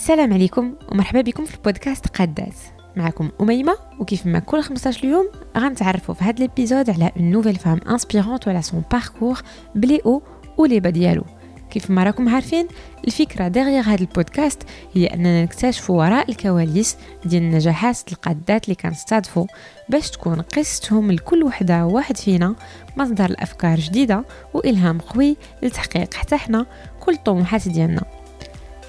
السلام عليكم ومرحبا بكم في البودكاست قادات معكم أميمة وكيف ما كل 15 يوم غنتعرفوا في هذا الإبيزود على اون نوفيل فام انسبيرونت وعلى سون باركور بلي أو ولي با ديالو. كيف ما راكم عارفين الفكرة دغيغ هذا البودكاست هي أننا نكتشفوا وراء الكواليس ديال النجاحات القادات اللي كنستضفوا باش تكون قصتهم لكل وحدة واحد فينا مصدر الأفكار جديدة وإلهام قوي لتحقيق حتى حنا كل الطموحات ديالنا.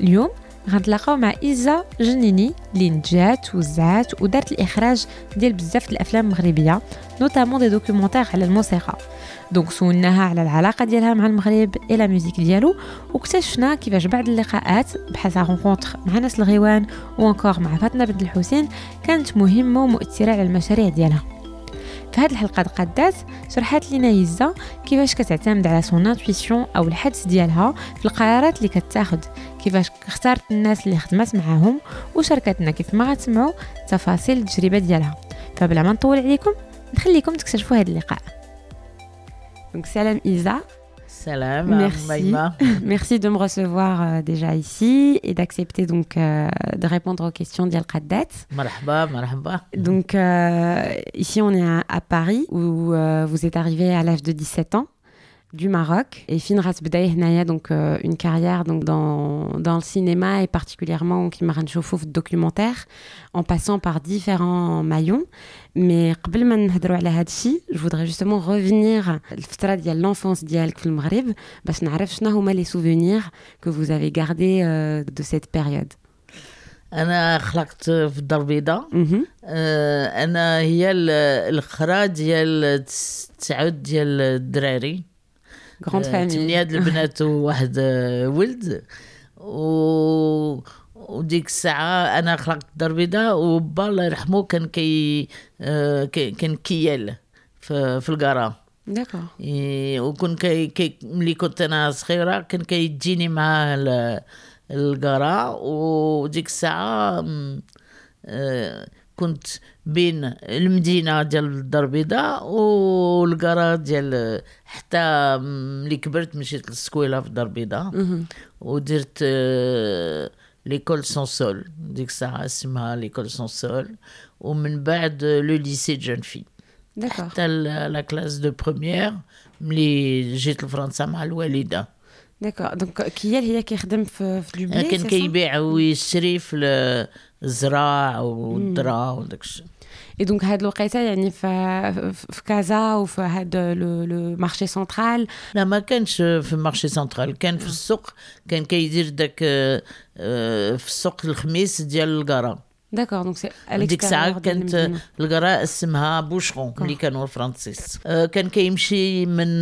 اليوم غنتلاقاو مع إيزا جنيني اللي نجات وزعات ودارت الإخراج ديال بزاف الأفلام المغربية نوتامون دي دوكيومونتير على الموسيقى. دونك سولناها على العلاقة ديالها مع المغرب إلى لا ميوزيك ديالو واكتشفنا كيفاش بعض اللقاءات بحال رونكونتر مع ناس الغيوان وانكور مع فاطمة بنت الحسين كانت مهمة ومؤثرة على المشاريع ديالها. في هذه الحلقة قادات شرحت لنا يزا كيفاش كتعتمد على سون انتويسيون أو الحدس ديالها في القرارات اللي كتاخذ كيفاش اختارت الناس اللي خدمت معاهم وشاركتنا كيف ما غتسمعوا تفاصيل التجربه ديالها فبلا ما نطول عليكم نخليكم تكتشفوا هذا اللقاء دونك سلام إيزا Salam, Merci. Merci de me recevoir euh, déjà ici et d'accepter donc euh, de répondre aux questions d'Yal Qaddat. Marhaba, marhaba. Donc euh, ici on est à, à Paris où euh, vous êtes arrivé à l'âge de 17 ans du Maroc et Finras Bdaï Hnaya donc euh, une carrière donc dans, dans le cinéma et particulièrement qui m'a rendu documentaire en passant par différents maillons mais قبل ما نهضروا على هذا الشيء je voudrais justement revenir الفتره ديال l'enfance ديالك في المغرب باش نعرف شنو هما les souvenirs que vous avez gardés euh, de cette période انا خلقت في الدار البيضاء Mhm. آه، انا هي ال- الاخرى ديال تسعود ديال الدراري آه، famille. ثمانية البنات وواحد ولد و وديك الساعة أنا خلقت الدار البيضاء وبا الله يرحمه كان كي كان كيال في, في إيه، وكون كي, كي ملي كنت أنا صغيره كان كيجيني معاه ال- القرا وديك آه، كنت بين المدينة ديال الدار البيضاء والقرا ديال حتى ملي كبرت مشيت للسكويلة في الدار البيضاء. ودرت آه، ليكول سون سول ديك الساعة اسمها ليكول سون سول ومن بعد لو ليسي جون في حتى لا كلاس دو بروميير ملي جيت لفرنسا مع الوالدة. d'accord donc كيال هي كيخدم في في لوبلي كان كيبيع ويشري في الزراع والذره وداك الشيء. Et donc هاد الوقيته يعني في في كازا وفي هاد لو لو مارشي سنترال لا ما كانش في المارشي سنترال كان في السوق كان كيدير داك آه، آه، في السوق الخميس ديال القرا داكور دونك سي ديك الساعة كانت القرا اسمها بوشرون ملي كانوا الفرنسيس آه، كان كيمشي من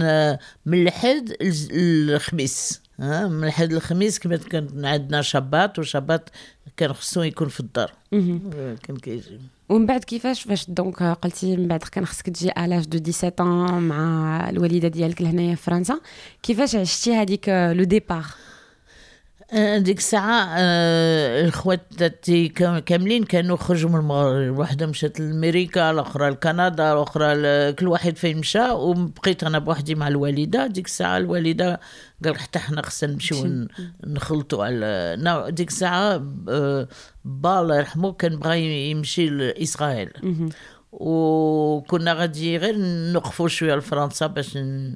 من الحد للخميس. من الحد للخميس كما كان عندنا شابات وشابات كان خصو يكون في الدار. كان كيجي. ومن بعد كيفاش؟ فاش دونك قلتي من بعد كان خصك تجي الاج دو 17 ans مع الوالدة ديالك لهنايا في فرنسا. كيفاش عشتي هذيك لو ديبار آه، ديك الساعة آه، الخوات تاعتي كام- كاملين كانوا خرجوا من المغرب. واحدة مشات لأمريكا الأخرى لكندا الأخرى كل واحد فين مشى. وبقيت أنا بوحدي مع الوالدة. ديك الساعة الوالدة قال حتى حنا خصنا نمشيو نخلطوا على ديك الساعة آه، با الله يرحمه كان بغى يمشي لإسرائيل. وكنا غادي غير نوقفوا شوية لفرنسا باش ن-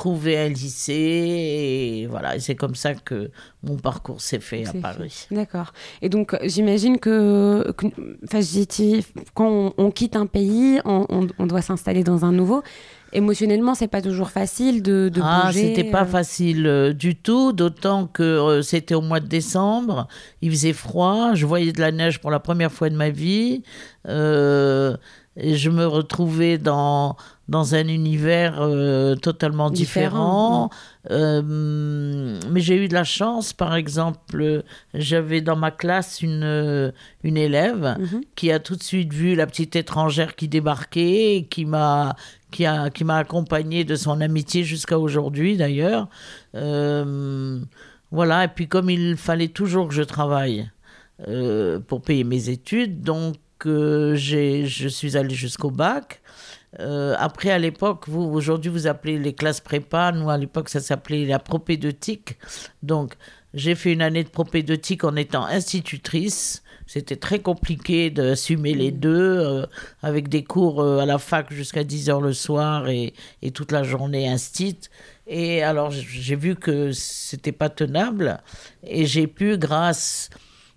trouver un lycée et voilà c'est comme ça que mon parcours s'est fait à Paris D'accord. Et donc, euh, j'imagine que, que quand on, on quitte un pays, on, on- on doit s'installer dans un nouveau. Émotionnellement, c'est pas toujours facile de, de ah, bouger. c'était pas euh, facile euh, du tout, d'autant que euh, c'était au mois de décembre, il faisait froid, je voyais de la neige pour la première fois de ma vie, euh, je me retrouvais dans, dans un univers euh, totalement différent. Euh, mais j'ai eu de la chance, par exemple, j'avais dans ma classe une, une élève Mhm. qui a tout de suite vu la petite étrangère qui débarquait, et qui m'a qui a qui m'a accompagné de son amitié jusqu'à aujourd'hui d'ailleurs. Euh, voilà, et puis comme il fallait toujours que je travaille pour payer mes études, donc j'ai je suis allée jusqu'au bac. Euh, après, à l'époque, vous aujourd'hui vous appelez les classes prépa, nous à l'époque ça s'appelait la propédeutique. Donc j'ai fait une année de propédeutique en étant institutrice. C'était très compliqué d'assumer les deux, euh, avec des cours euh, à la fac jusqu'à 10 heures le soir et, et toute la journée instit. Et alors j'ai vu que c'était pas tenable et j'ai pu, grâce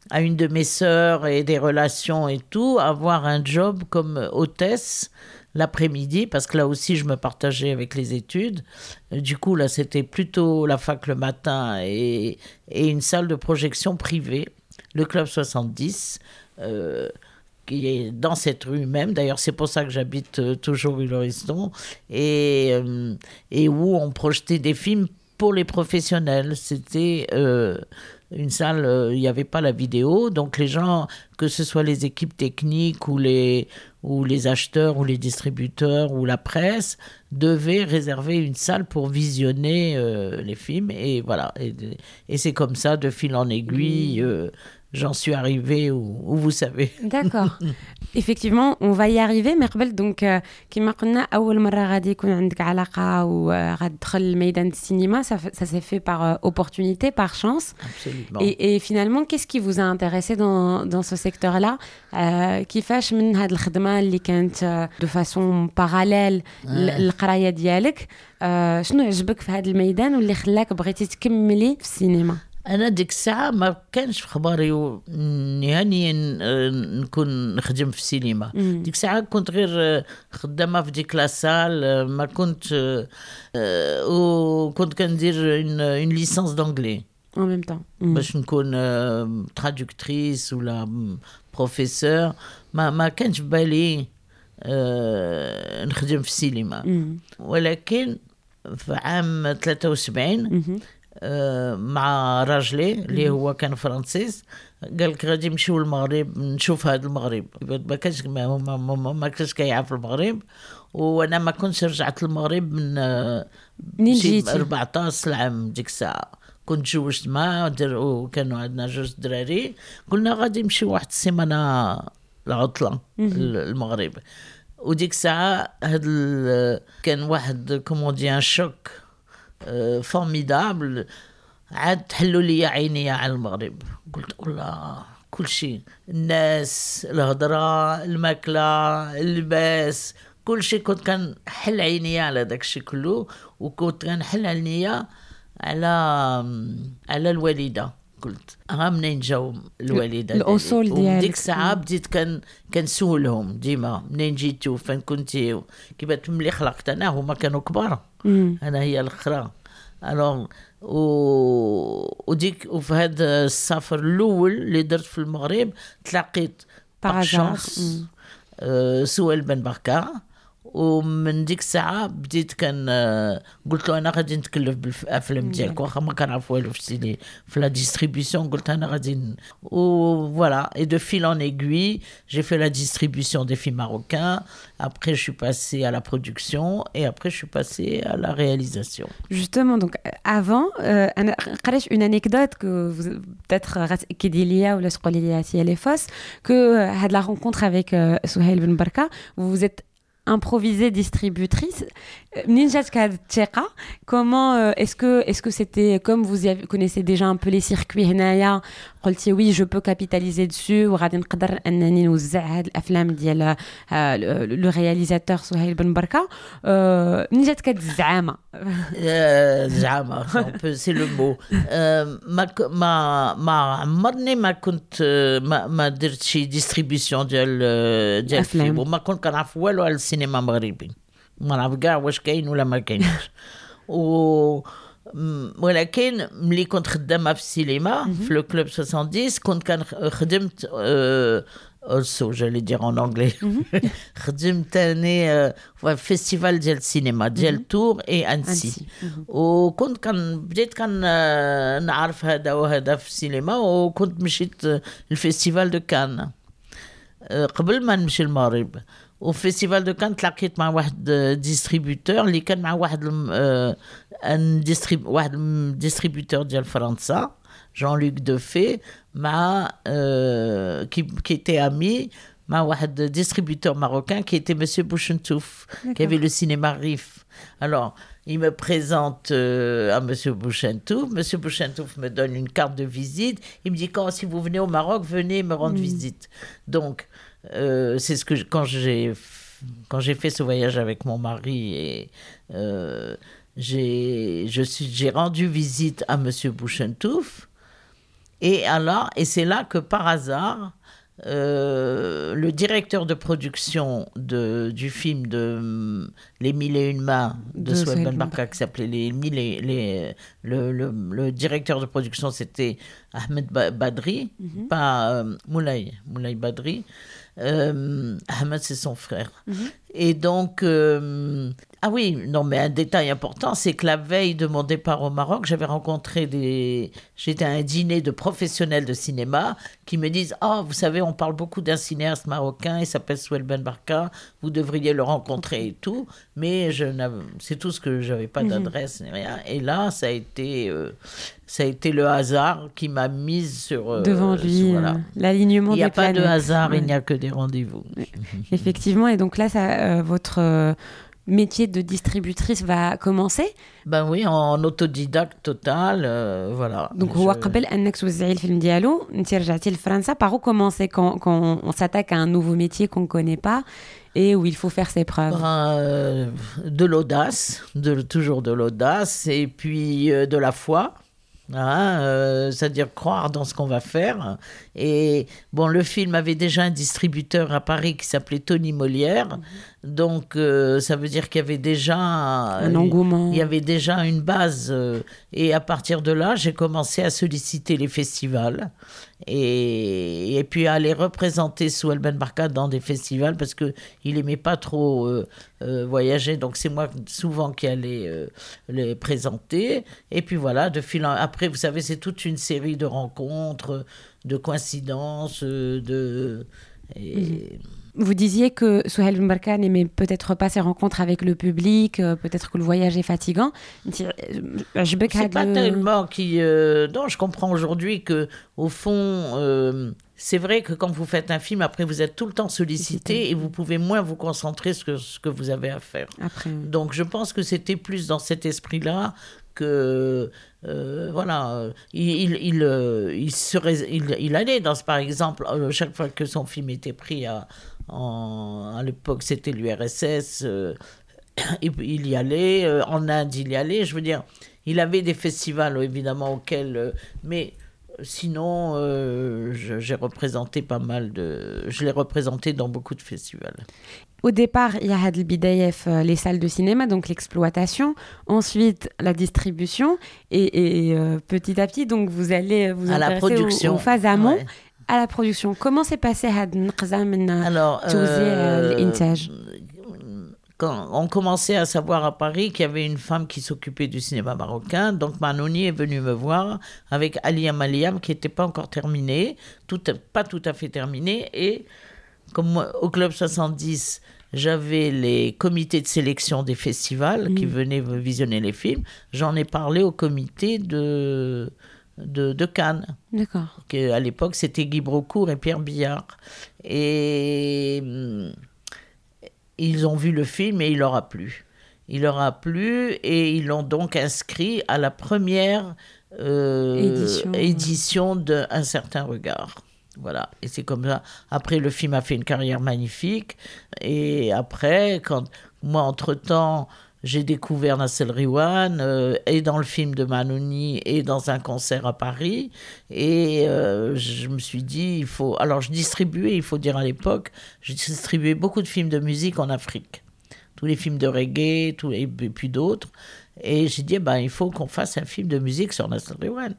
à une de mes sœurs et des relations et tout, avoir un job comme hôtesse l'après-midi, parce que là aussi je me partageais avec les études. Du coup, là, c'était plutôt la fac le matin et, et une salle de projection privée, le Club 70. euh, qui est dans cette rue même. D'ailleurs, c'est pour ça que j'habite euh, toujours Villeriston. Et, euh, et où on projetait des films pour les professionnels. C'était euh, une salle, euh, il n'y avait pas la vidéo. Donc les gens, que ce soit les équipes techniques ou les, ou les acheteurs ou les distributeurs ou la presse, devaient réserver une salle pour visionner euh, les films. Et voilà. Et, et c'est comme ça, de fil en aiguille. euh, J'en suis arrivé où, où vous savez. D'accord. Effectivement, on va y arriver mais قبل donc euh, كما قلنا أول مرة غادي يكون عندك علاقة وغادي تدخل الميدان السينما ça, fait- ça s'est fait par euh, opportunité, par chance. Absolument. Et, et finalement, qu'est-ce qui vous a intéressé dans, dans ce secteur-là euh, كيفاش من هاد الخدمة اللي كانت آه، de façon parallèle للقراية ديالك آه، شنو عجبك في هذا الميدان واللي خلاك بغيتي تكملي في السينما؟ أنا ديك الساعة ما كانش في خباري نهائيا آه، نكون نخدم في السينما. ديك الساعة كنت غير آه، خدامة في ديك لاسال آه، ما كنت آه، وكنت كندير اون ليسانس دونجلي en même temps. باش نكون ترادكتريس ولا بروفيسور ما ما كانش في بالي. نخدم في السينما. ولكن في عام 73 Mhm. آه، مع راجلي اللي هو كان فرنسيس قال لك غادي نمشيو للمغرب نشوف هذا المغرب ما كانش ما, كانش كيعرف المغرب وأنا ما كنتش رجعت للمغرب من آه، منين شي جيتي؟ 14 عام ديك الساعة كنت تزوجت معاه وكانوا عندنا جوج دراري قلنا غادي نمشيو واحد السيمانة العطلة المغرب. وديك الساعة هاد كان واحد كوموديان شوك فورميدابل عاد تحلوا لي عيني على المغرب. قلت الله كل شيء الناس الهضرة الماكلة اللباس كل شيء كنت كنحل عينيا على داك الشيء كله وكنت كنحل عينيا على على الوالدة. قلت ها منين جاو الوالدة ديالي؟ ديالك. وديك الساعة بديت كان كنسولهم ديما منين جيتو فين كنتي كيف ملي خلقت؟ أنا هما كانوا كبار. أنا هي الأخرى. ألوغ و... وديك وفي هذا السفر الأول اللي درت في المغرب تلاقيت باغ مم. آه، سويل بن بركة. ومن ديك الساعه بديت كان آه، قلت له انا غادي نتكلف بالافلام ديالك واخا ما كنعرف والو في السيني في لا ديستريبيسيون قلت انا غادي ن- و voilà et de fil en aiguille j'ai fait la distribution des films marocains après je suis passé à la production et après je suis passé à la réalisation Justement, donc euh, avant, euh, أنا قريت une anecdote que vous peut-être غتأكدي ليا ولا تقولي ليا si elle est fausse que euh, had la rencontre avec euh, Souhail Ben Barka, vous vous êtes improvisée distributrice. Euh, منين جاتك هذه الثقة Comment euh, est-ce que est-ce que c'était comme vous y avez- connaissez déjà un peu les circuits هنايا قلتي oui je peux capitaliser dessus وغادي نقدر انني نوزع هاد الافلام ديال آه، لو رياليزاتور سهيل بن بركه آه، منين جاتك هاد الزعامه آه، زعامة on peut- c'est le mot آه، ما ك- ما ما عمرني ما كنت آه، ما ما درت شي ديستريبيسيون ديال آه، ديال أفلام. فيلم وما كنت كنعرف والو على السينما المغربي ما نعرف كاع واش كاين ولا ما كاينش. و ولكن ملي كنت خدامة في السينما في لو كلوب 70 كنت كان خدمت آه، also, j'allais dire en anglais. خدمت أنا في فيستيفال ديال السينما ديال تور إي أنسي. وكنت كان بديت كان آه، نعرف هذا وهذا في السينما وكنت مشيت الفيستيفال دو كان. آه، قبل ما نمشي المغرب وفيستيفال دو كان تلاقيت مع واحد ديستريبيوتور اللي كان مع واحد الم- آه، ان ديستريب واحد ديستريبيوتور ديال فرنسا جون لوك دوفي مع آه، qui, qui était ami مع واحد distributeur marocain qui était Monsieur Bouchentouf, qui avait le cinéma RIF. Alors, il me présente euh, à Monsieur Bouchentouf. Monsieur Bouchentouf me donne une carte de visite. Il me dit quand si vous venez au Maroc, venez me rendre visite. Donc, euh, c'est ce que je- quand j'ai quand j'ai fait ce voyage avec mon mari et euh, j'ai je suis j'ai rendu visite à Monsieur Bouchentouf. Et alors, et c'est là que par hasard, euh, le directeur de production de, du film de Les Mille et Une Mains de, De Ben Barka, qui s'appelait Les Mille et les, le, le, le directeur de production, c'était Ahmed Ba- Badri, pas euh, Moulay, Moulay Badri. Euh, Ahmed, c'est son frère. Et donc, euh, ah oui, non, mais un détail important, c'est que la veille de mon départ au Maroc, j'avais rencontré des. J'étais à un dîner de professionnels de cinéma qui me disent Ah, vous savez, on parle beaucoup d'un cinéaste marocain, il s'appelle Souel Ben Barka, vous devriez le rencontrer et tout. Mais je c'est tout ce que j'avais pas d'adresse ni rien. Et là, ça a été. euh, ça a été le hasard qui m'a mise sur. euh, Devant lui, voilà. euh, l'alignement Il n'y a des pas de planètes. hasard, Ouais. il n'y a que des rendez-vous. Effectivement, et donc là, ça, euh, votre euh, métier de distributrice va commencer. Ben oui, en autodidacte total, euh, voilà. Donc, Je- هو قبل انك توزعي الفيلم ديالو انت رجعتي لفرنسا par où commencer quand, quand on s'attaque à un nouveau métier qu'on ne connaît pas et où il faut faire ses preuves Euh, de l'audace, de, toujours de l'audace, et puis euh, de la foi. hein, euh, c'est-à-dire croire dans ce qu'on va faire. Et bon, le film avait déjà un distributeur à Paris qui s'appelait Tony Molière, donc euh, ça veut dire qu'il y avait déjà un engouement Il y avait déjà une base. euh, et à partir de là, j'ai commencé à solliciter les festivals et, et puis à aller représenter Souel Ben Barka dans des festivals parce qu'il n'aimait pas trop euh, euh, voyager. Donc c'est moi souvent qui allais euh, les présenter. Et puis voilà, de fil en... Après, vous savez, c'est toute une série de rencontres, de coïncidences, euh, de... Et... Vous disiez que Souhel Mbarka n'aimait peut-être pas ses rencontres avec le public, euh, peut-être que le voyage est fatigant. Euh, c'est pas tellement qui. Euh, non, je comprends aujourd'hui que, au fond, euh, c'est vrai que quand vous faites un film, après, vous êtes tout le temps sollicité et vous pouvez moins vous concentrer sur ce que vous avez à faire. Après. Donc, je pense que c'était plus dans cet esprit-là que. euh, voilà, il, il, euh, il il, allait dans, par exemple, euh, chaque fois que son film était pris à, à l'époque, c'était l'URSS, il, y allait, en Inde, il y allait, je veux dire, il avait des festivals, évidemment, auxquels, mais sinon, euh, j'ai représenté pas mal de. Je l'ai représenté dans beaucoup de festivals. Au départ, il y a Hadl Bidayef, euh, les salles de cinéma, donc l'exploitation, ensuite la distribution, et, euh, petit à petit, donc vous allez vous à intéresser. Aux, phases amont. À la production, comment s'est passé Hadn Qzam Alors, quand on commençait à savoir à Paris qu'il y avait une femme qui s'occupait du cinéma marocain, donc Manoni est venue me voir avec Ali Amaliam qui n'était pas encore terminé, tout, pas tout à fait terminé, et comme moi, au Club 70, j'avais les comités de sélection des festivals qui venaient visionner les films, j'en ai parlé au comité de, de, de Cannes. D'accord. à l'époque c'était Guy Brocourt et Pierre Billard. Et hum, ils ont vu le film et il leur a plu. Il leur a plu et ils l'ont donc inscrit à la première euh, Édition. édition de Un certain regard. Voilà, et c'est comme ça. Après, le film a fait une carrière magnifique. Et après, quand moi, entre-temps, j'ai découvert Nassel Riwan, euh, et dans le film de Manoni, et dans un concert à Paris. Et euh, je me suis dit, il faut. Alors, je distribuais, il faut dire à l'époque, je distribuais beaucoup de films de musique en Afrique. Tous les films de reggae, tous, et puis d'autres. Et j'ai dit, eh ben, il faut qu'on fasse un film de musique sur Nassel Riwan.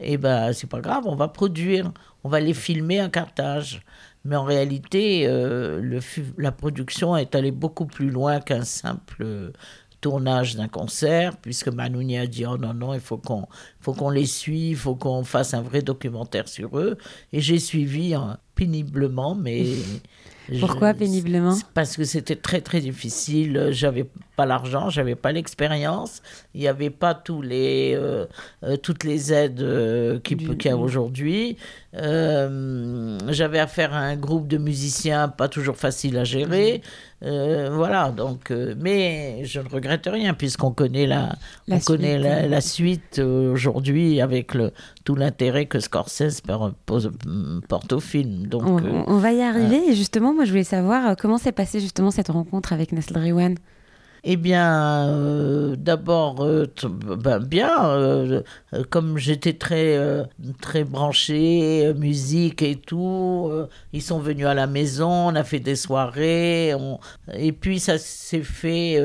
Et ben, c'est pas grave, on va produire, on va les filmer à Carthage. Mais en réalité, euh, le, la production est allée beaucoup plus loin qu'un simple tournage d'un concert, puisque Manouni a dit oh non, non, il faut qu'on qu'on les suive, il faut qu'on fasse un vrai documentaire sur eux. Et j'ai suivi hein, péniblement, mais. Pourquoi péniblement? Parce que c'était très très difficile. J'avais pas l'argent, j'avais pas l'expérience, il n'y avait pas tous les, euh, euh, toutes les aides euh, qu'il y a aujourd'hui. j'avais affaire à un groupe de musiciens pas toujours facile à gérer. Voilà, donc, mais je ne regrette rien puisqu'on connaît la, on suite, connaît la, suite aujourd'hui avec le, tout l'intérêt que Scorsese porte au film. Donc, on, va y arriver. et justement, moi, je voulais savoir comment s'est passée justement cette rencontre avec Nestle Rewan. Eh bien, euh, d'abord, euh, ben, bien, euh, comme j'étais très, très branché, musique et tout, ils sont venus à la maison, on a fait des soirées, et puis ça s'est fait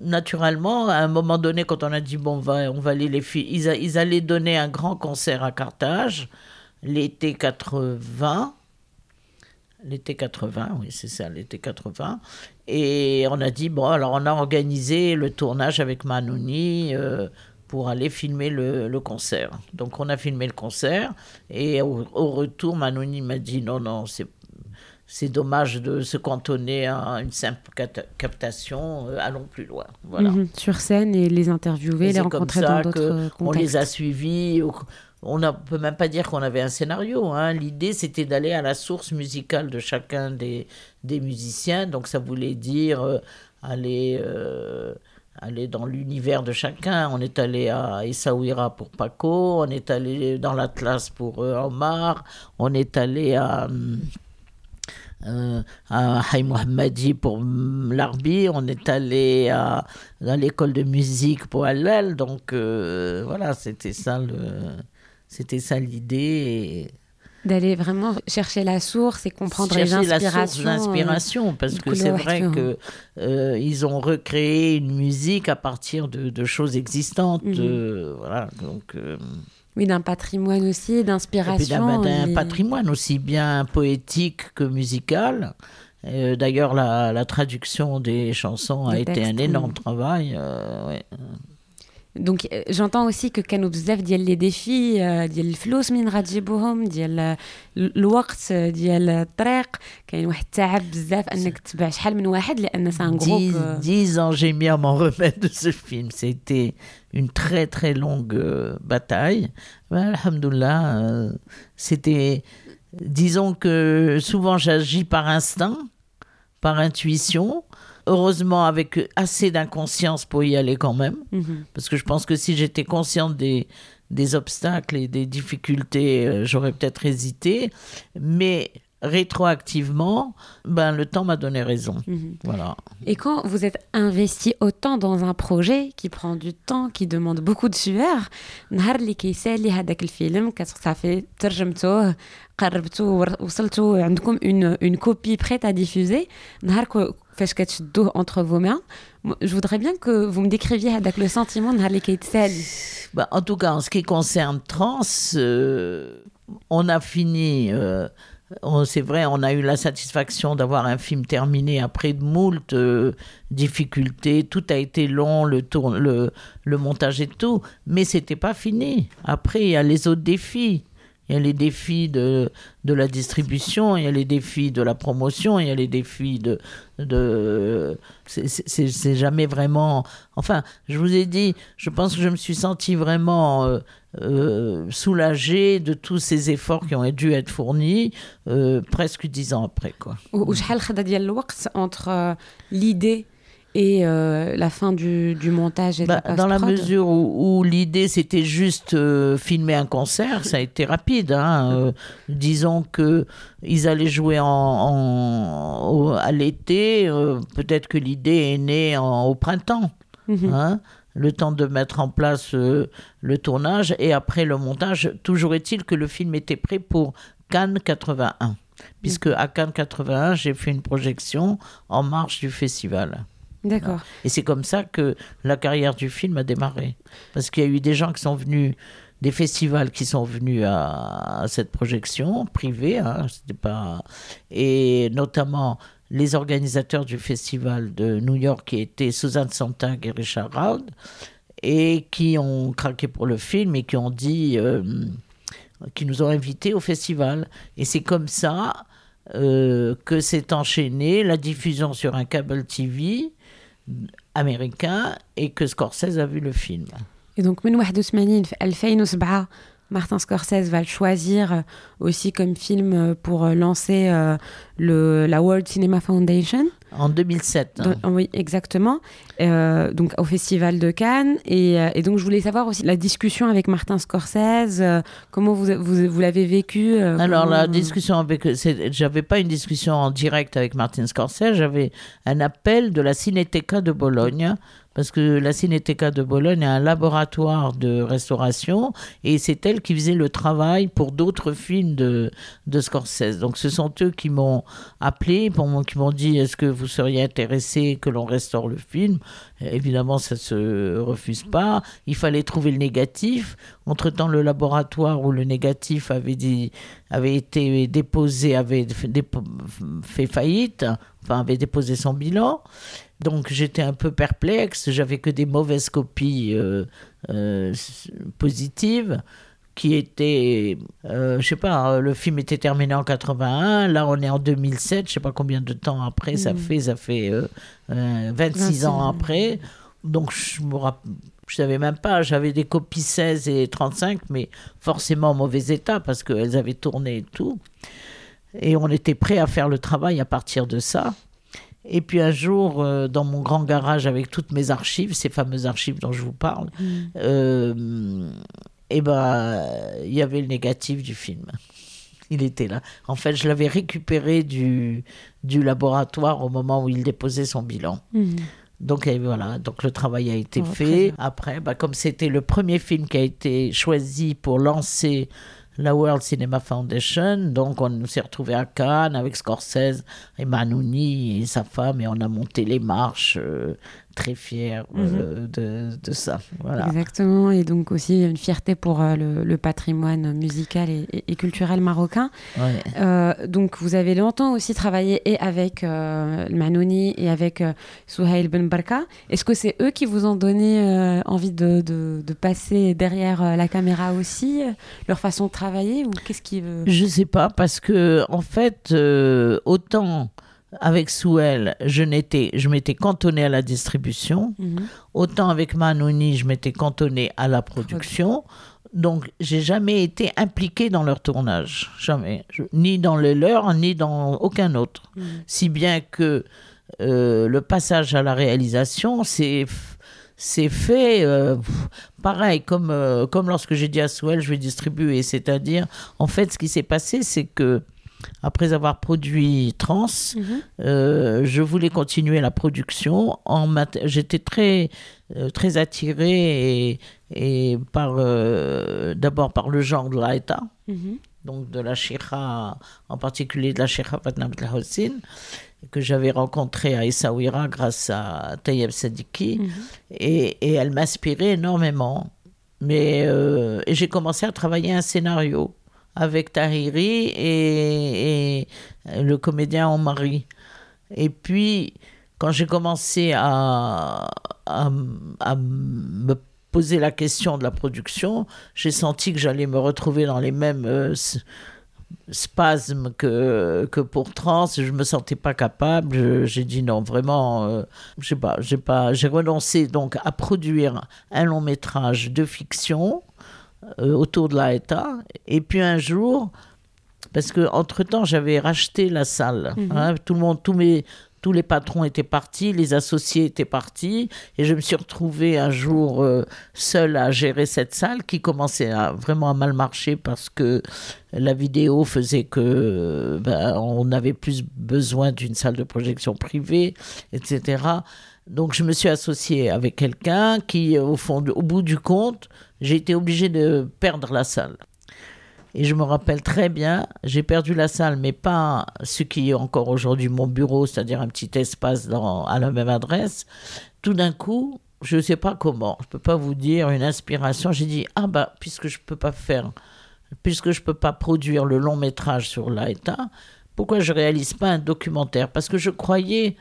naturellement, à un moment donné, quand on a dit, bon, on va, on va aller les filles, ils, ils allaient donner un grand concert à Carthage, l'été 80, l'été 80, oui, c'est ça, l'été 80. Et on a dit, bon, alors on a organisé le tournage avec Manouni euh, pour aller filmer le, concert. Donc on a filmé le concert et au, retour, Manouni m'a dit, non, non, c'est c'est dommage de se cantonner à une simple captation, euh, allons plus loin. Voilà. Mhm, sur scène et les interviewer, les rencontrer dans d'autres contextes. On les a suivis on ne peut même pas dire qu'on avait un scénario. Hein. L'idée, c'était d'aller à la source musicale de chacun des, des musiciens. Donc, ça voulait dire euh, aller, euh, aller dans l'univers de chacun. On est allé à Essaouira pour Paco, on est allé dans l'Atlas pour Omar, on est allé à. À Haïm Mohammadi pour Larbi, on est allé à, l'école de musique pour Allel, donc voilà, c'était ça le, c'était ça l'idée. D'aller vraiment chercher la source et comprendre les inspirations. la source d'inspiration, parce que c'est vrai qu'ils euh, ils ont recréé une musique à partir de, choses existantes. Mhm. Euh, voilà, donc. Euh, oui, d'un patrimoine aussi, d'inspiration. D'un patrimoine aussi bien poétique que musical. D'ailleurs, la, la, traduction des chansons a été un énorme travail. Ouais. Donc j'entends aussi que كانوا بزاف ديال لي ديفي ديال الفلوس من غتجيبوهم ديال الوقت ديال الطريق كاين واحد التعب بزاف انك تتبع شحال من واحد لان سي ان groupe 10 ans j'ai mis à m'en remettre de ce film c'était une très très longue bataille mais alhamdoulilah c'était disons que souvent j'agis par instinct par intuition heureusement avec assez d'inconscience pour y aller quand même. Mhm. Parce que je pense que si j'étais consciente des, des obstacles et des difficultés, euh, j'aurais peut-être hésité. Mais rétroactivement, ben, le temps m'a donné raison. Mhm. Voilà. Et quand vous êtes investi autant dans un projet qui prend du temps, qui demande beaucoup de sueur, ça fait? Une, une copie prête à diffuser, entre vos mains, je voudrais bien que vous me décriviez avec le sentiment de ben, En tout cas, en ce qui concerne Trans, euh, on a fini... Euh, c'est vrai, on a eu la satisfaction d'avoir un film terminé après de moult euh, difficultés. Tout a été long, le, tour, le, montage et tout, mais c'était pas fini. Après, il y a les autres défis. Il y a les défis de, de la distribution, il y a les défis de la promotion, il y a les défis de. de c'est jamais vraiment. Enfin, je vous ai dit, je pense que je me suis senti vraiment euh, euh, soulagé de tous ces efforts qui ont dû être fournis euh, presque dix ans après. Quoi. entre l'idée et euh, la fin du, du montage et bah, Dans la mesure où, l'idée c'était juste euh, filmer un concert, ça a été rapide. Hein, euh, disons que ils allaient jouer en, en à l'été, peut-être que l'idée est née en, au printemps. Mhm. Hein, le temps de mettre en place le tournage et après le montage. Toujours est-il que le film était prêt pour Cannes 81, puisque à Cannes 81, j'ai fait une projection en marge du festival. D'accord. Et c'est comme ça que la carrière du film a démarré. Parce qu'il y a eu des gens qui sont venus des festivals qui sont venus à, cette projection privée, hein, pas, et notamment les organisateurs du festival de New York, qui étaient Suzanne Sontag et Richard Raud, et qui ont craqué pour le film et qui ont dit, euh, qui nous ont invités au festival. Et c'est comme ça euh, que s'est enchaînée la diffusion sur un câble TV américain et que Scorsese a vu le film. Et donc, 1987, Martin Scorsese va le choisir euh, aussi comme film euh, pour euh, lancer le, la World Cinema Foundation. En 2007. Hein. oui, exactement. donc au Festival de Cannes. Et, donc je voulais savoir aussi la discussion avec Martin Scorsese. comment vous, vous, vous l'avez vécu Alors la discussion avec... J'avais pas une discussion en direct avec Martin Scorsese. J'avais un appel de la Cineteca de Bologne parce que la Cineteca de Bologne est un laboratoire de restauration et c'est elle qui faisait le travail pour d'autres films de, de Scorsese. Donc ce sont eux qui m'ont appelé, pour, qui m'ont dit est-ce que vous seriez intéressé que l'on restaure le film? Évidemment, ça se refuse pas. Il fallait trouver le négatif. Entre-temps, le laboratoire où le négatif avait, dit, avait été déposé avait fait faillite, enfin avait déposé son bilan. Donc j'étais un peu perplexe, j'avais que des mauvaises copies euh, euh, positives qui étaient, euh, je sais pas, le film était terminé en 81, là on est en 2007, je sais pas combien de temps après ça mm. fait, ça fait 26 ans après. Donc je me je savais même pas, j'avais des copies 16 et 35, mais forcément en mauvais état parce qu'elles avaient tourné et tout. Et on était prêt à faire le travail à partir de ça. Et puis un jour, euh, dans mon grand garage avec toutes mes archives, ces fameuses archives dont je vous parle, mm. euh, et eh ben, il y avait le négatif du film. Il était là. En fait, je l'avais récupéré du, du laboratoire au moment où il déposait son bilan. Mm. Donc voilà, donc le travail a été fait. Après, bah, comme c'était le premier film qui a été choisi pour lancer la World Cinema Foundation. Donc, on s'est retrouvé à Cannes avec Scorsese et Manouni et sa femme, et on a monté les marches euh, très fier euh, mhm. de, de, ça. Voilà. Exactement, et donc aussi une fierté pour euh, le, patrimoine musical et, culturel marocain. Euh, donc vous avez longtemps aussi travaillé et avec Manouni et avec Souhail Ben Barka. Est-ce que c'est eux qui vous ont donné envie de, de, de, passer derrière la caméra aussi, leur façon de travailler ou qu'est-ce qui. Je sais pas, parce que en fait, autant avec Souel, je n'étais, je m'étais cantonné à la distribution. Mhm. Autant avec Manouni, je m'étais cantonné à la production. Donc, j'ai jamais été impliqué dans leur tournage, jamais, ni dans le leur, ni dans aucun autre. Mhm. Si bien que euh, le passage à la réalisation, c'est c'est fait euh, pareil comme euh, comme lorsque j'ai dit à Souel, je vais distribuer. C'est-à-dire, en fait, ce qui s'est passé, c'est que après avoir produit Trans, mhm. euh, je voulais continuer la production. J'étais très, euh, très attirée et, par, euh, d'abord par le genre de l'Aïta, mhm. donc de la Sheikha, en particulier de la Sheikha Fatna Hossin, que j'avais rencontrée à Essaouira grâce à Tayeb Sadiki, mhm. et, et, elle m'inspirait énormément. Mais j'ai commencé à travailler un scénario avec Tahiri et, le comédien Omari. Et puis, quand j'ai commencé à, me poser la question de la production, j'ai senti que j'allais me retrouver dans les mêmes euh, spasmes que, pour Trans. Je me sentais pas capable. J'ai dit non, vraiment, euh, j'ai j'ai renoncé donc à produire un long métrage de fiction euh, autour de la ETA. Et puis un jour, parce que entre temps j'avais racheté la salle, mhm. hein, tout le monde, tous mes tous les patrons étaient partis, les associés étaient partis, et je me suis retrouvée un jour euh, seule à gérer cette salle qui commençait à, vraiment à mal marcher parce que la vidéo faisait que ben, on n'avait plus besoin d'une salle de projection privée, etc. Donc je me suis associée avec quelqu'un qui, au fond, au bout du compte, j'ai été obligée de perdre la salle. Et je me rappelle très bien, j'ai perdu la salle, mais pas ce qui est encore aujourd'hui mon bureau, c'est-à-dire un petit espace à la même adresse. Tout d'un coup, je ne sais pas comment, je ne peux pas vous dire une inspiration. J'ai dit, ah bah, puisque je ne peux pas faire, puisque je ne peux pas produire le long métrage sur l'Aïta, pourquoi je ne réalise pas un documentaire? Parce que je croyais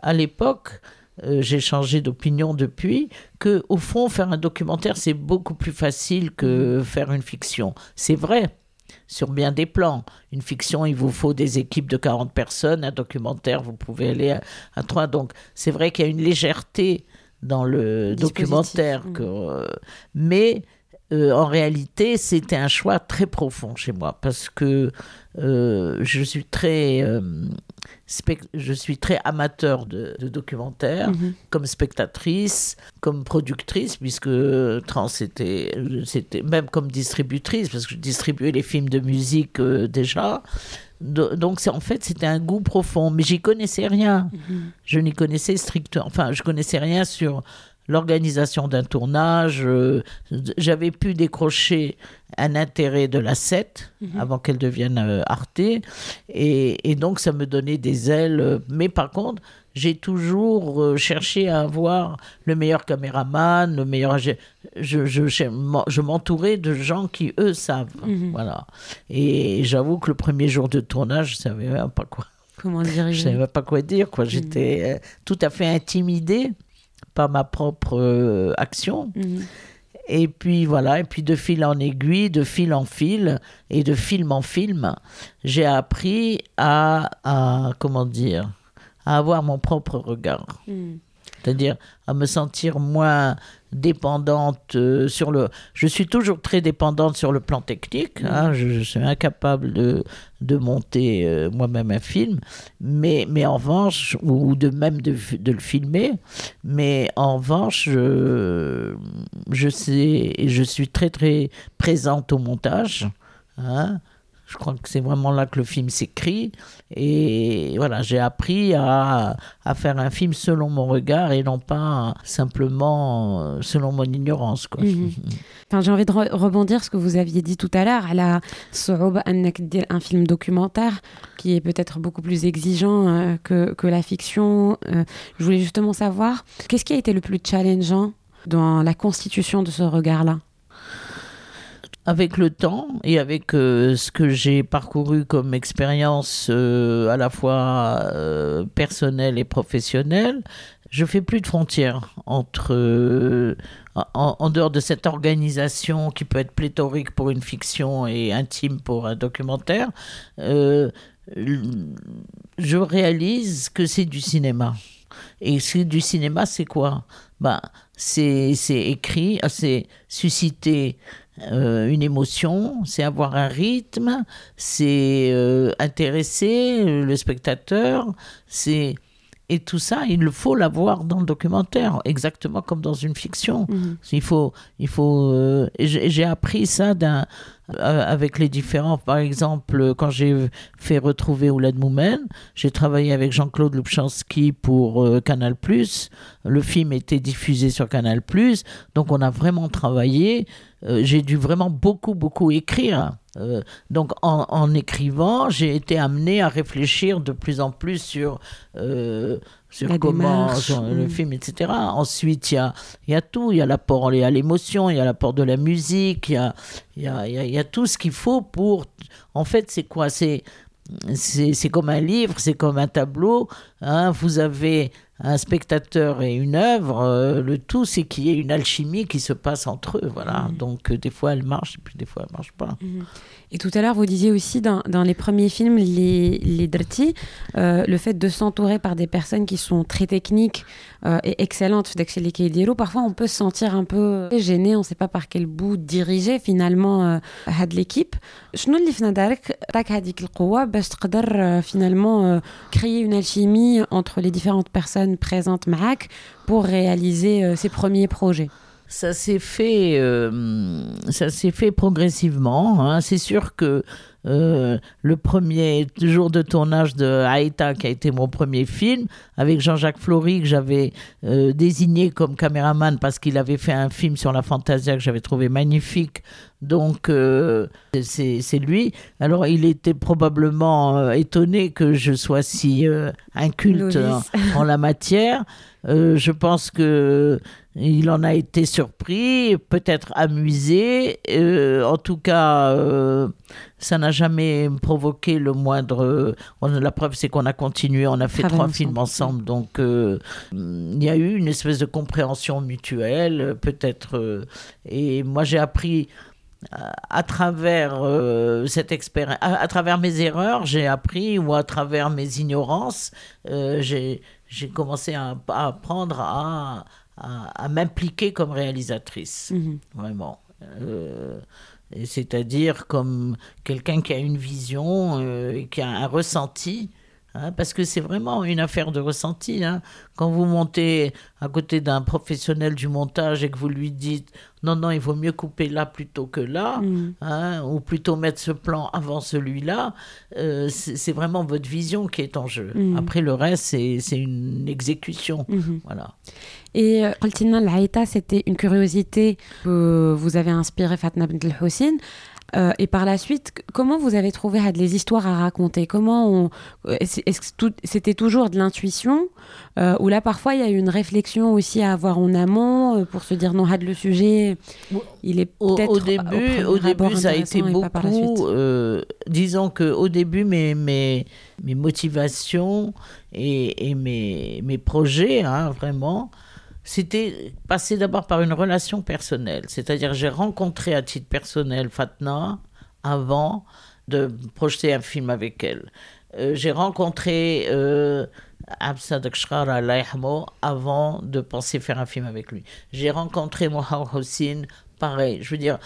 à l'époque, euh, j'ai changé d'opinion depuis, que au fond, faire un documentaire, c'est beaucoup plus facile que faire une fiction. C'est vrai, sur bien des plans. Une fiction, il vous faut des équipes de 40 personnes. Un documentaire, vous pouvez aller à, à 3. Donc, c'est vrai qu'il y a une légèreté dans le documentaire. Que, euh, mais euh, en réalité, c'était un choix très profond chez moi parce que euh, je suis très, euh, je suis très amateur de, documentaires, mhm. comme spectatrice, comme productrice, puisque Trans c'était, c'était même comme distributrice, parce que je distribuais les films de musique déjà. Donc, en fait, c'était un goût profond, mais j'y connaissais rien. Mhm. Je n'y connaissais strictement, enfin, je connaissais rien sur l'organisation d'un tournage. Euh, j'avais pu décrocher un intérêt de la 7 mhm. avant qu'elle devienne euh, Arte. Et, donc, ça me donnait des ailes. Mais par contre, j'ai toujours euh, cherché à avoir le meilleur caméraman, le meilleur. Je, je, je, m'entourais de gens qui, eux, savent. Mhm. Voilà. Et j'avoue que le premier jour de tournage, je ne savais même pas quoi. Comment dire Je savais pas quoi dire. Quoi. Mhm. J'étais tout à fait intimidée par ma propre euh, action. Mhm. Et puis voilà, et puis de fil en aiguille, de fil en fil, et de film en film, j'ai appris à, à, comment dire, à avoir mon propre regard. Mhm c'est-à-dire à me sentir moins dépendante euh, sur le... Je suis toujours très dépendante sur le plan technique, hein, mm. je, suis incapable de, de monter euh, moi-même un film, mais, mais en revanche, ou de même de, de le filmer, mais en revanche, je, je, sais, je suis très très présente au montage. Hein, je crois que c'est vraiment là que le film s'écrit. Et voilà, j'ai appris à, à, faire un film selon mon regard et non pas simplement euh, selon mon ignorance. Quoi. Mhm. enfin, j'ai envie de rebondir sur ce que vous aviez dit tout à l'heure, à la un film documentaire qui est peut-être beaucoup plus exigeant euh, que, que, la fiction. Euh, je voulais justement savoir, qu'est-ce qui a été le plus challengeant dans la constitution de ce regard-là? Avec le temps et avec euh, ce que j'ai parcouru comme expérience euh, à la fois euh, personnelle et professionnelle, je fais plus de frontières entre en, dehors de cette organisation qui peut être pléthorique pour une fiction et intime pour un documentaire. je réalise que c'est du cinéma. Et c'est du cinéma, c'est quoi? Ben, c'est écrit, c'est susciter euh, une émotion, c'est avoir un rythme, c'est euh, intéresser le spectateur, c'est et tout ça, il faut l'avoir dans le documentaire, exactement comme dans une fiction. Mhm. Il faut, il faut. Euh, j'ai appris ça d'un, avec les différents. Par exemple, quand j'ai fait retrouver Oulad Moumen, j'ai travaillé avec Jean-Claude Lubchansky pour Canal+. Le film était diffusé sur Canal+. Donc on a vraiment travaillé. Euh, j'ai dû vraiment beaucoup, beaucoup écrire. Euh, donc en, écrivant, j'ai été amené à réfléchir de plus en plus sur, sur comment le mm. film, etc. Ensuite, il y a, y a tout. Il y a l'apport à l'émotion, il y a l'apport de la musique, il y a, y, a, y a tout ce qu'il faut pour... En fait, c'est quoi? C'est c'est comme un livre, c'est comme un tableau. Hein. Vous avez un spectateur et une œuvre, euh, le tout c'est qu'il y ait une alchimie qui se passe entre eux. Voilà. Mm. Donc euh, des fois elle marche et puis des fois elle marche pas. Mm. Et tout à l'heure vous disiez aussi dans, dans, les premiers films, les, les Dirty, euh, le fait de s'entourer par des personnes qui sont très techniques et excellentes. Parfois on peut se sentir un peu gêné, on ne sait pas par quel bout diriger finalement de l'équipe. شنو اللي في نظرك راك هذيك القوه باش تقدر finalement créer une alchimie entre les différentes personnes présente MAC pour réaliser euh, ses premiers projets ça s'est fait, euh, ça s'est fait progressivement. Hein. C'est sûr que euh, le premier jour de tournage de Aïta, qui a été mon premier film, avec Jean-Jacques Flory, que j'avais désigné comme caméraman parce qu'il avait fait un film sur la Fantasia que j'avais trouvé magnifique Donc, euh, c'est lui. Alors, il était probablement euh, étonné que je sois si euh, inculte en, en, la matière. je pense que il en a été surpris, peut-être amusé. en tout cas, ça n'a jamais provoqué le moindre. la preuve, c'est qu'on a continué, on a fait trois films ensemble. Donc, il y a eu une espèce de compréhension mutuelle, peut-être. et moi, j'ai appris à travers euh, cette expérience, à, travers mes erreurs, j'ai appris ou à travers mes ignorances, euh, j'ai commencé à, apprendre à, à, m'impliquer comme réalisatrice, mhm. vraiment. Euh, c'est-à-dire comme quelqu'un qui a une vision et qui a un ressenti Hein, parce que c'est vraiment une affaire de ressenti. Hein. Quand vous montez à côté d'un professionnel du montage et que vous lui dites non, non, il vaut mieux couper là plutôt que là, mm. hein, ou plutôt mettre ce plan avant celui-là, euh, c'est vraiment votre vision qui est en jeu. Mm. Après, le reste, c'est une exécution. Mm-hmm. Voilà. Et Altina euh, Laïta, c'était une curiosité que vous avez inspiré Fatna Bint Hussein. Euh, et par la suite, comment vous avez trouvé des histoires à raconter? Comment Est-ce que c'était toujours de l'intuition? Euh, Ou là, parfois, il y a eu une réflexion aussi à avoir en amont euh, pour se dire non, had le sujet, il est peut-être. Au, début, au, début ça a été beaucoup. disons qu'au début, mes, mes, mes motivations et, et mes, mes projets, hein, vraiment, c'était passé d'abord par une relation personnelle. C'est-à-dire, j'ai rencontré à titre personnel Fatna avant de projeter un film avec elle. Euh, j'ai rencontré euh, Absadak avant de penser faire un film avec lui. J'ai rencontré Mohamed Hossein, pareil. Je veux dire,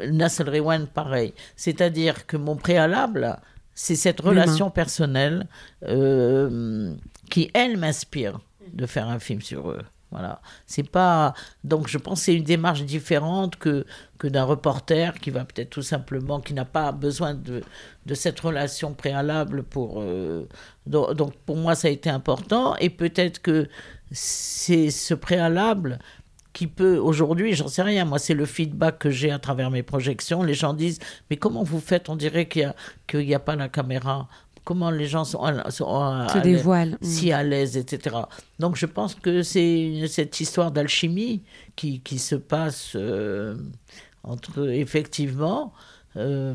Nasser Rewan, pareil. C'est-à-dire que mon préalable, c'est cette relation personnelle euh, qui, elle, m'inspire de faire un film sur eux. Voilà. C'est pas donc je pense que c'est une démarche différente que que d'un reporter qui va peut-être tout simplement qui n'a pas besoin de de cette relation préalable pour euh, donc, pour moi ça a été important. Et peut-être que c'est ce préalable qui peut aujourd'hui, j'en sais rien, moi c'est le feedback que j'ai à travers mes projections, les gens disent mais comment vous faites? On dirait qu'il n'y a, a pas la caméra comment les gens sont, sont se dévoilent. si à l'aise, etc. Donc je pense que c'est cette histoire d'alchimie qui, qui, se passe euh, entre effectivement. Euh,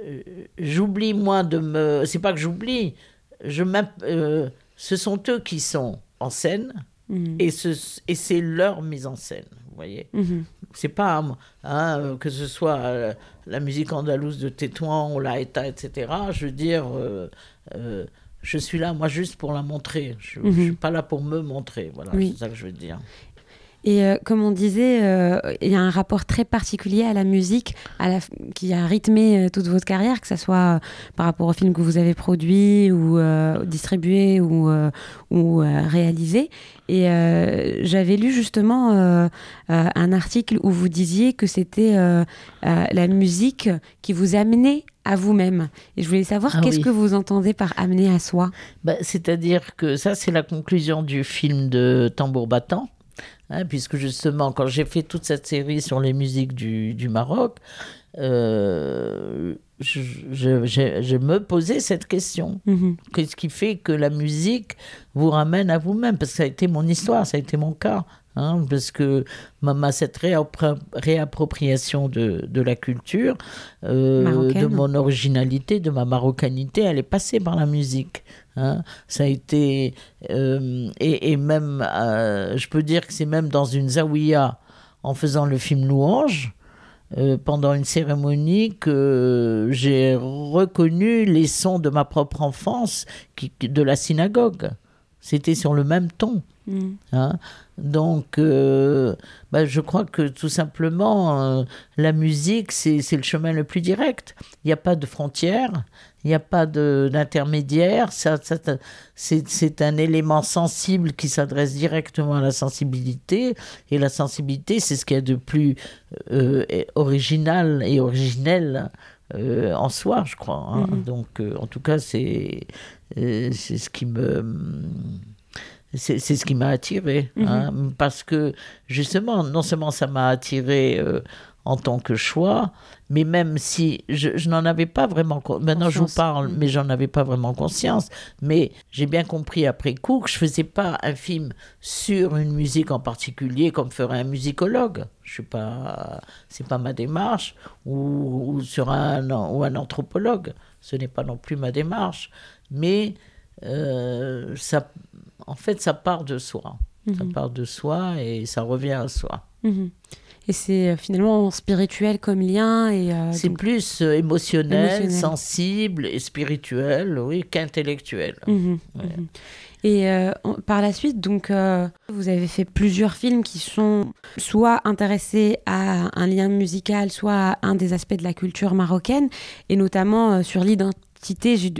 euh, j'oublie moi de me. C'est pas que j'oublie. Je ce sont eux qui sont en scène mm. et, ce, et c'est leur mise en scène. Vous voyez mm-hmm. C'est pas hein, que ce soit la musique andalouse de Tétouan ou la ETA, etc. Je veux dire, euh, euh, je suis là, moi, juste pour la montrer. Je ne suis mhm. pas là pour me montrer. Voilà, c'est ça que je veux dire. Et euh, comme on disait, il y a un rapport très particulier à la musique à la qui a rythmé toute votre carrière, que ce soit par rapport au film que vous avez produit ou distribué ou, ou réalisé. Et j'avais lu justement un article où vous disiez que c'était la musique qui vous amenait à vous-même. Et je voulais savoir, ah qu'est-ce que vous entendez par amener à soi? Bah, C'est-à-dire que ça, c'est la conclusion du film de Tambour Battant. Hein, puisque justement, quand j'ai fait toute cette série sur les musiques du, du Maroc, euh, je, je, je, me posais cette question. Mhm. Qu'est-ce qui fait que la musique vous ramène à vous-même? Parce que ça a été mon histoire, ça a été mon cas. Hein, parce que cette réappropriation de, de, la culture, euh, de mon originalité, de ma marocanité, elle est passée par la musique. Hein. Ça a été. Euh, et, et, même, euh, je peux dire que c'est même dans une zawiya, en faisant le film Louange, pendant une cérémonie que j'ai reconnu les sons de ma propre enfance qui, de la synagogue. C'était sur le même ton. Mm. Hein Donc, euh, bah, je crois que tout simplement, euh, la musique, c'est le chemin le plus direct. Il n'y a pas de frontières, il n'y a pas d'intermédiaire. Ça, ça c'est un élément sensible qui s'adresse directement à la sensibilité. Et la sensibilité, c'est ce qu'il y a de plus euh, original et originel en soi, je crois. Hein. Mm-hmm. Donc, en tout cas, c'est ce qui me c'est ce qui m'a attiré. Mhm. Hein, parce que, justement, non seulement ça m'a attiré euh, en tant que choix, mais même si je, n'en avais pas vraiment, maintenant je vous parle, mm. mais j'en avais pas vraiment conscience, mais j'ai bien compris après coup que je faisais pas un film sur une musique en particulier comme ferait un musicologue. Je suis pas, c'est pas ma démarche, ou, sur un ou un anthropologue, ce n'est pas non plus ma démarche, mais euh, ça, en fait, ça part de soi. Ça mm-hmm. part de soi et ça revient à soi. Mm-hmm. Et c'est euh, finalement spirituel comme lien. et euh, C'est plus euh, émotionnel, sensible et spirituel, oui, qu'intellectuel. Mhm, mhm. Et par la suite, donc, vous avez fait plusieurs films qui sont soit intéressés à un lien musical, soit à un des aspects de la culture marocaine, et notamment sur l'identité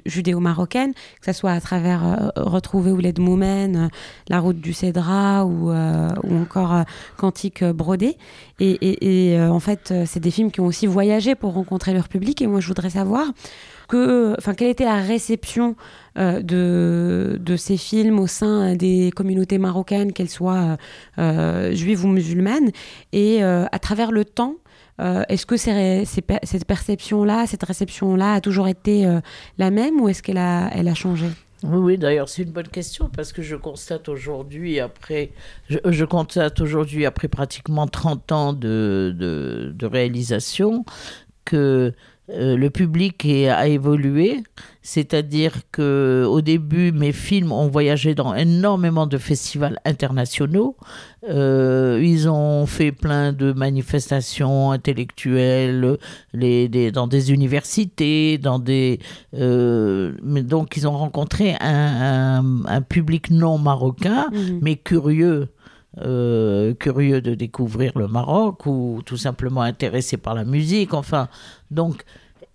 judéo-marocaine, que ce soit à travers euh, Retrouver Ouled Moumen, euh, La route du Cédra ou, euh, ou encore Cantique brodé. Et, en fait, c'est des films qui ont aussi voyagé pour rencontrer leur public. Et moi, je voudrais savoir que, quelle était la réception de, de, ces films au sein des communautés marocaines, qu'elles soient juives ou musulmanes, et à travers le temps, euh, est-ce que cette perception-là, cette réception-là a toujours été euh, la même ou est-ce qu'elle a, changé? Oui, d'ailleurs, c'est une bonne question parce que je constate aujourd'hui, après, je, constate aujourd'hui, après pratiquement 30 ans de, de réalisation, que euh, le public a évolué, c'est-à-dire que au début mes films ont voyagé dans énormément de festivals internationaux. Euh, ils ont fait plein de manifestations intellectuelles, dans des universités, dans des euh, donc ils ont rencontré un, public non marocain, mmh. mais curieux. curieux de découvrir le Maroc ou tout simplement intéressé par la musique. Enfin, donc,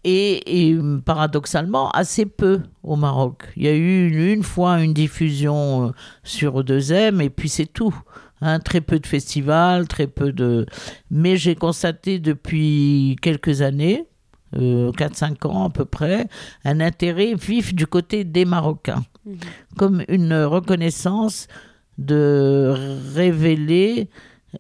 et, paradoxalement assez peu au Maroc. Il y a eu une, fois une diffusion euh, sur 2M et puis c'est tout. Hein, très peu de festivals, très peu de. Mais j'ai constaté depuis quelques années, 4-5 euh, ans à peu près, un intérêt vif du côté des Marocains, mhm. comme une reconnaissance de révéler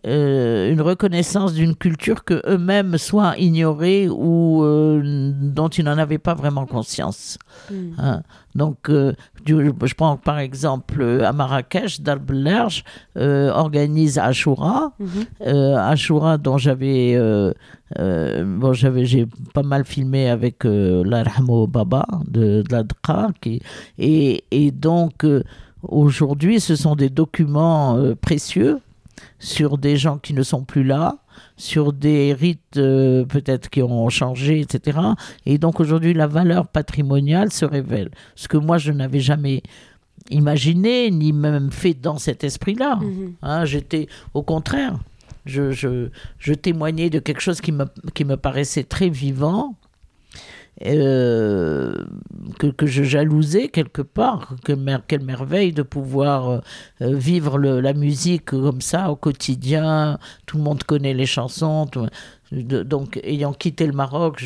euh, une reconnaissance d'une culture que eux-mêmes soient ignorés ou euh, dont ils n'en avaient pas vraiment conscience. Hmm. Hein. Donc, euh, je prends par exemple à Marrakech, Dalbelerge organise Ashura, mhm. Ashura dont j'avais bon, j'avais j'ai pas mal filmé avec l'Arhamo Baba de, de et donc aujourd'hui ce sont des documents précieux sur des gens qui ne sont plus là, sur des rites euh, peut-être qui ont changé, etc. Et donc aujourd'hui, la valeur patrimoniale se révèle. Ce que moi, je n'avais jamais imaginé, ni même fait dans cet esprit-là. Mhm. Hein, j'étais au contraire. Je, je, je, témoignais de quelque chose qui me, qui me paraissait très vivant, euh, que, je jalousais quelque part. Que quelle merveille de pouvoir euh, vivre le, la musique comme ça au quotidien. Tout le monde connaît les chansons. donc, ayant quitté le Maroc,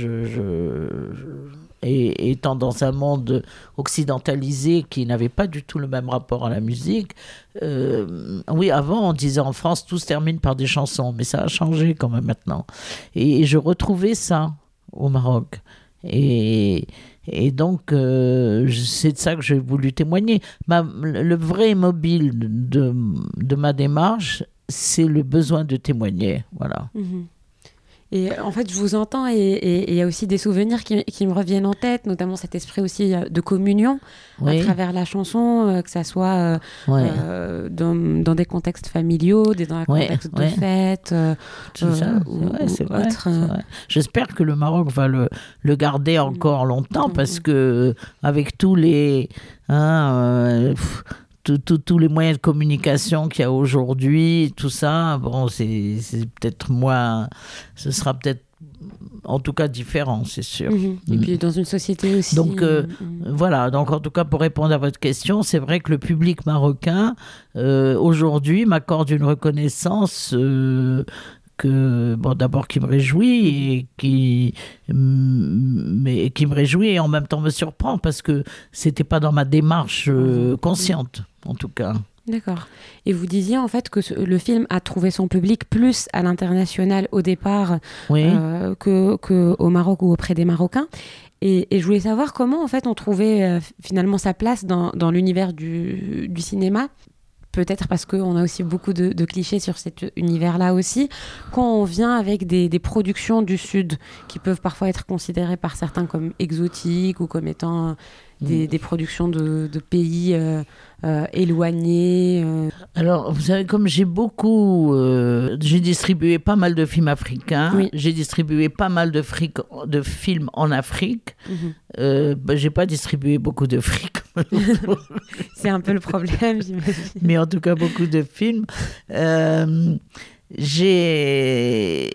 et étant dans un monde occidentalisé qui n'avait pas du tout le même rapport à la musique, euh, oui, avant on disait en France tout se termine par des chansons, mais ça a changé quand même maintenant. Et je retrouvais ça au Maroc. Et, donc, euh, c'est de ça que j'ai voulu témoigner. le vrai mobile de, de ma démarche, c'est le besoin de témoigner. Voilà. Mhm. Et en fait, je vous entends et il y a aussi des souvenirs qui, qui, me reviennent en tête, notamment cet esprit aussi euh, de communion à travers la chanson, euh, que ça soit euh, dans, dans, des contextes familiaux, des, dans un contexte de fête, J'espère que le Maroc va le, le garder encore longtemps mm, parce mm. que avec tous les... Hein, tous les moyens de communication qu'il y a aujourd'hui, tout ça, bon, c'est peut-être moins. Ce sera peut-être en tout cas différent, c'est sûr. Mhm. Et puis dans une société aussi. Donc euh, mhm. voilà, donc en tout cas pour répondre à votre question, c'est vrai que le public marocain euh, aujourd'hui m'accorde une reconnaissance euh, que bon d'abord qui me réjouit et qui mais qui me réjouit et en même temps me surprend parce que c'était pas dans ma démarche mhm. consciente en tout cas. D'accord. Et vous disiez en fait que le film a trouvé son public plus à l'international au départ euh, que, que, au Maroc ou auprès des Marocains. Et, je voulais savoir comment en fait on trouvait euh, finalement sa place dans, dans l'univers du, du, cinéma. Peut-être parce qu'on a aussi beaucoup de, clichés sur cet univers-là aussi. Quand on vient avec des, productions du Sud qui peuvent parfois être considérées par certains comme exotiques ou comme étant des, mm. productions de, pays euh, euh, éloignés euh. Alors, vous savez, comme j'ai beaucoup, j'ai distribué pas mal de films africains, j'ai distribué pas mal de, fric, de films en Afrique, mm bah, j'ai pas distribué beaucoup de fric. C'est un peu le problème, j'imagine. Mais en tout cas, beaucoup de films. j'ai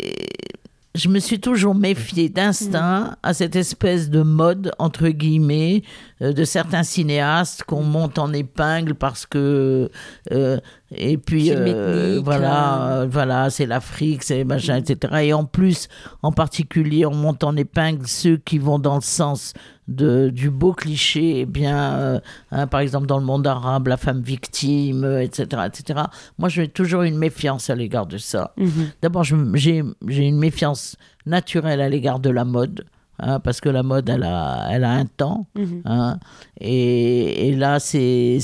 je me suis toujours méfiée d'instinct à cette espèce de mode, entre guillemets, de certains cinéastes qu'on monte en épingle parce que euh, et puis euh, voilà voilà c'est l'Afrique c'est machin etc et en plus en particulier on monte en épingle ceux qui vont dans le sens de, du beau cliché, eh bien, hein, par exemple dans le monde arabe, la femme victime, etc., etc. Moi, j'ai toujours une méfiance à l'égard de ça. Mm-hmm. D'abord, j'ai une méfiance naturelle à l'égard de la mode. Hein, parce que la mode, elle a, elle a un temps. Mhm. Hein, et, et, là, c'est,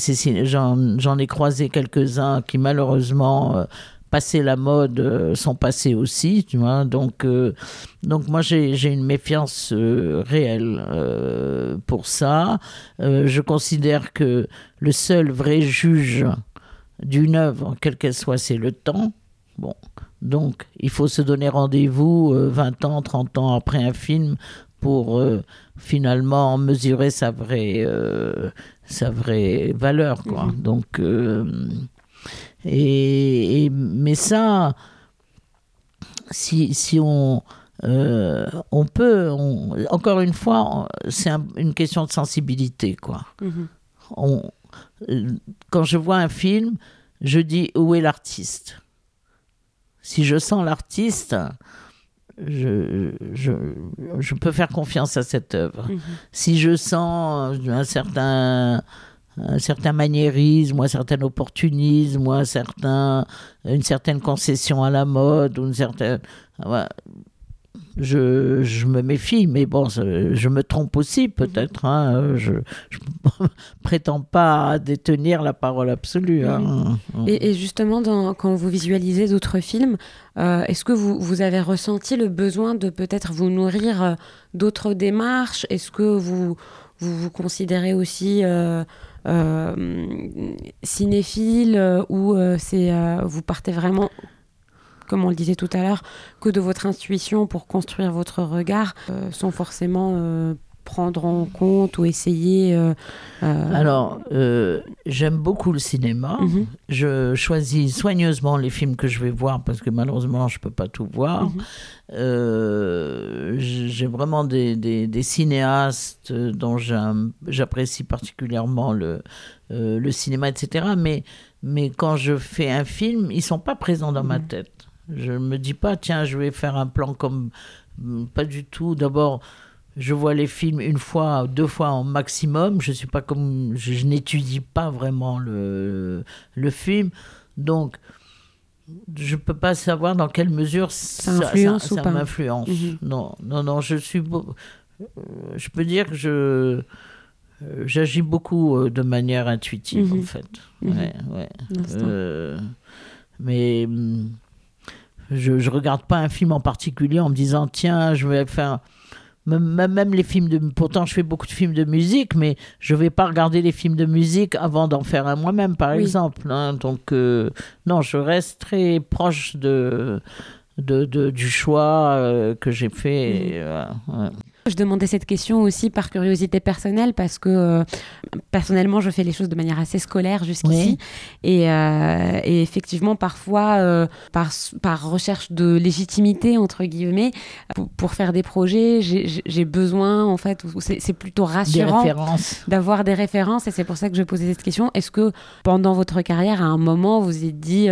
j'en, ai croisé quelques-uns qui, malheureusement, euh, passé la mode, euh, sont passés aussi. Tu vois, donc, euh, donc, moi, j'ai, une méfiance réelle pour ça. je considère que le seul vrai juge d'une œuvre, quelle qu'elle soit, c'est le temps. Bon, donc, il faut se donner rendez-vous 20 ans, 30 ans après un film pour euh, finalement mesurer sa vraie, euh, sa vraie valeur. Quoi. Mhm. Donc, euh, et, mais ça, si, si on, on peut, encore une fois, c'est une question de sensibilité. Quoi. Mhm. On, quand je vois un film, je dis où est l'artiste? Si je sens l'artiste, je, je, je, peux faire confiance à cette œuvre. Mhm. Si je sens un certain, un certain maniérisme, un certain opportunisme, un certain, une certaine concession à la mode, ou une certaine, je, je, me méfie, mais bon, je me trompe aussi peut-être. Hein. Je ne prétends pas détenir la parole absolue. Hein. Et, justement, dans, quand vous visualisez d'autres films, euh, est-ce que vous, vous, avez ressenti le besoin de peut-être vous nourrir euh, d'autres démarches? Est-ce que vous, vous, vous considérez aussi... Euh, cinéphile ou c'est vous partez vraiment comme on le disait tout à l'heure, que de votre intuition pour construire votre regard, euh, sans forcément euh, prendre en compte ou essayer euh, Alors, j'aime beaucoup le cinéma. Mhm. Je choisis soigneusement les films que je vais voir parce que malheureusement, je ne peux pas tout voir. Mhm. J'ai vraiment des, des, cinéastes dont j'apprécie particulièrement le, le cinéma, etc. Mais, mais quand je fais un film, ils ne sont pas présents dans ma mhm. tête. Je ne me dis pas, tiens, je vais faire un plan comme. Pas du tout. D'abord, je vois les films une fois, deux fois en maximum. Je suis pas comme. Je, n'étudie pas vraiment le, le film. Donc, je ne peux pas savoir dans quelle mesure ça, m'influence. Mhm. Non, non, non, je suis. Je peux dire que je. J'agis beaucoup euh, de manière intuitive, en mhm. fait. Mhm. Ouais, ouais. Euh, mais hum, je ne regarde pas un film en particulier en me disant tiens, je vais faire. Même les films de. Pourtant, je fais beaucoup de films de musique, mais je ne vais pas regarder les films de musique avant d'en faire un moi-même, par exemple. Hein. Donc, euh, non, je reste très proche de, de, du choix euh, que j'ai fait. Mmh. Je demandais cette question aussi par curiosité personnelle parce que euh, personnellement, je fais les choses de manière assez scolaire jusqu'ici. Et, euh, et, effectivement, parfois, euh, par, par recherche de légitimité, entre guillemets, pour, faire des projets, j'ai besoin, en fait, c'est plutôt rassurant d'avoir des références. Et c'est pour ça que je posais cette question. Est-ce que pendant votre carrière, à un moment, vous vous êtes dit,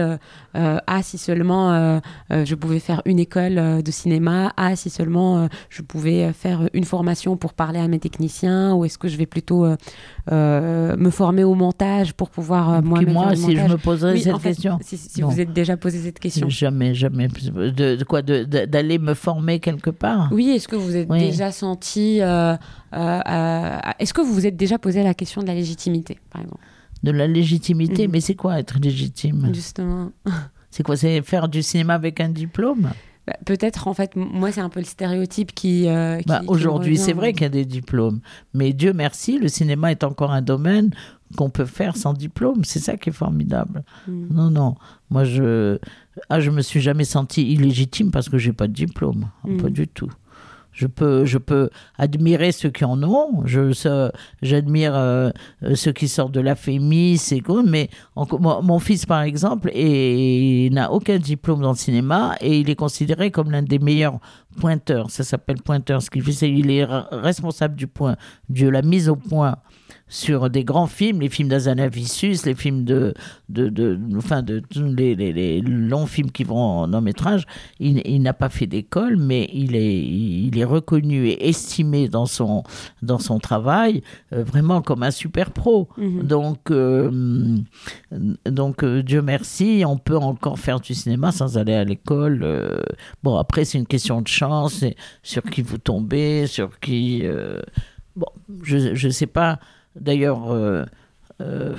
ah, si seulement je pouvais faire une école de cinéma, ah, si seulement je pouvais faire faire une formation pour parler à mes techniciens ou est-ce que je vais plutôt euh, euh, me former au montage pour pouvoir moi-même Moi, faire si je me poserais Oui, cette fait, question. Si, si vous êtes déjà posé cette question. Jamais, jamais. De, de quoi de- de- D'aller me former quelque part Oui, est-ce que vous êtes Oui. déjà senti. euh, euh, euh, est-ce que vous vous êtes déjà posé la question de la légitimité, par exemple? De la légitimité. Mhm. Mais c'est quoi être légitime? Justement. C'est quoi? C'est faire du cinéma avec un diplôme? Bah, Peut-être, en fait, moi, c'est un peu le stéréotype qui. euh, qui- Bah, Aujourd'hui, c'est vrai qu'il y a des diplômes. Mais Dieu merci, le cinéma est encore un domaine qu'on peut faire sans diplôme. C'est ça qui est formidable. Mm. Non, non. Moi, je ah, je me suis jamais senti illégitime parce que j'ai pas de diplôme. Mm. Pas du tout. Je peux, je peux admirer ceux qui en ont. J'admire euh, ceux qui sortent de la FEMI, c'est cool. Mais mon, mon fils, par exemple, n'a aucun diplôme dans le cinéma et il est considéré comme l'un des meilleurs pointeurs. Ça s'appelle pointeur. Ce qu'il fait, c'est il est responsable du point, de la mise au point sur des grands films, les films d'Azanavicius, les films de, de, de, enfin de tous les, les, les longs films qui vont en long métrage. Il, il n'a pas fait d'école, mais il est, il est reconnu et estimé dans son, dans son travail euh, vraiment comme un super pro. Mhm. Donc, euh, donc euh, Dieu merci, on peut encore faire du cinéma sans aller à l'école. bon, après, c'est une question de sur qui vous tombez, sur qui. euh, bon, je ne sais pas. D'ailleurs, euh, euh,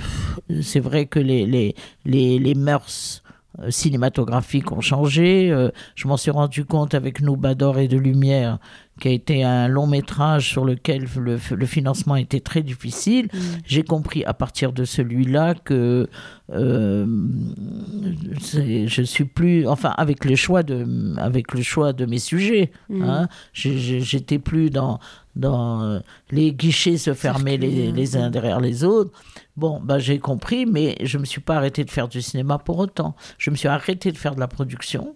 c'est vrai que les, les, les, les mœurs cinématographiques ont changé. Euh, je m'en suis rendu compte avec Nous d'or et de lumière, qui a été un long métrage sur lequel le, le financement était très difficile. Mm. J'ai compris à partir de celui-là que euh, je suis plus, enfin avec le choix de, avec le choix de mes sujets, Mm. hein, j'étais plus dans dans euh, les guichets se fermer les, Circuler, les uns derrière les autres. Bon, bah, j'ai compris, mais je me suis pas arrêté de faire du cinéma pour autant. Je me suis arrêté de faire de la production.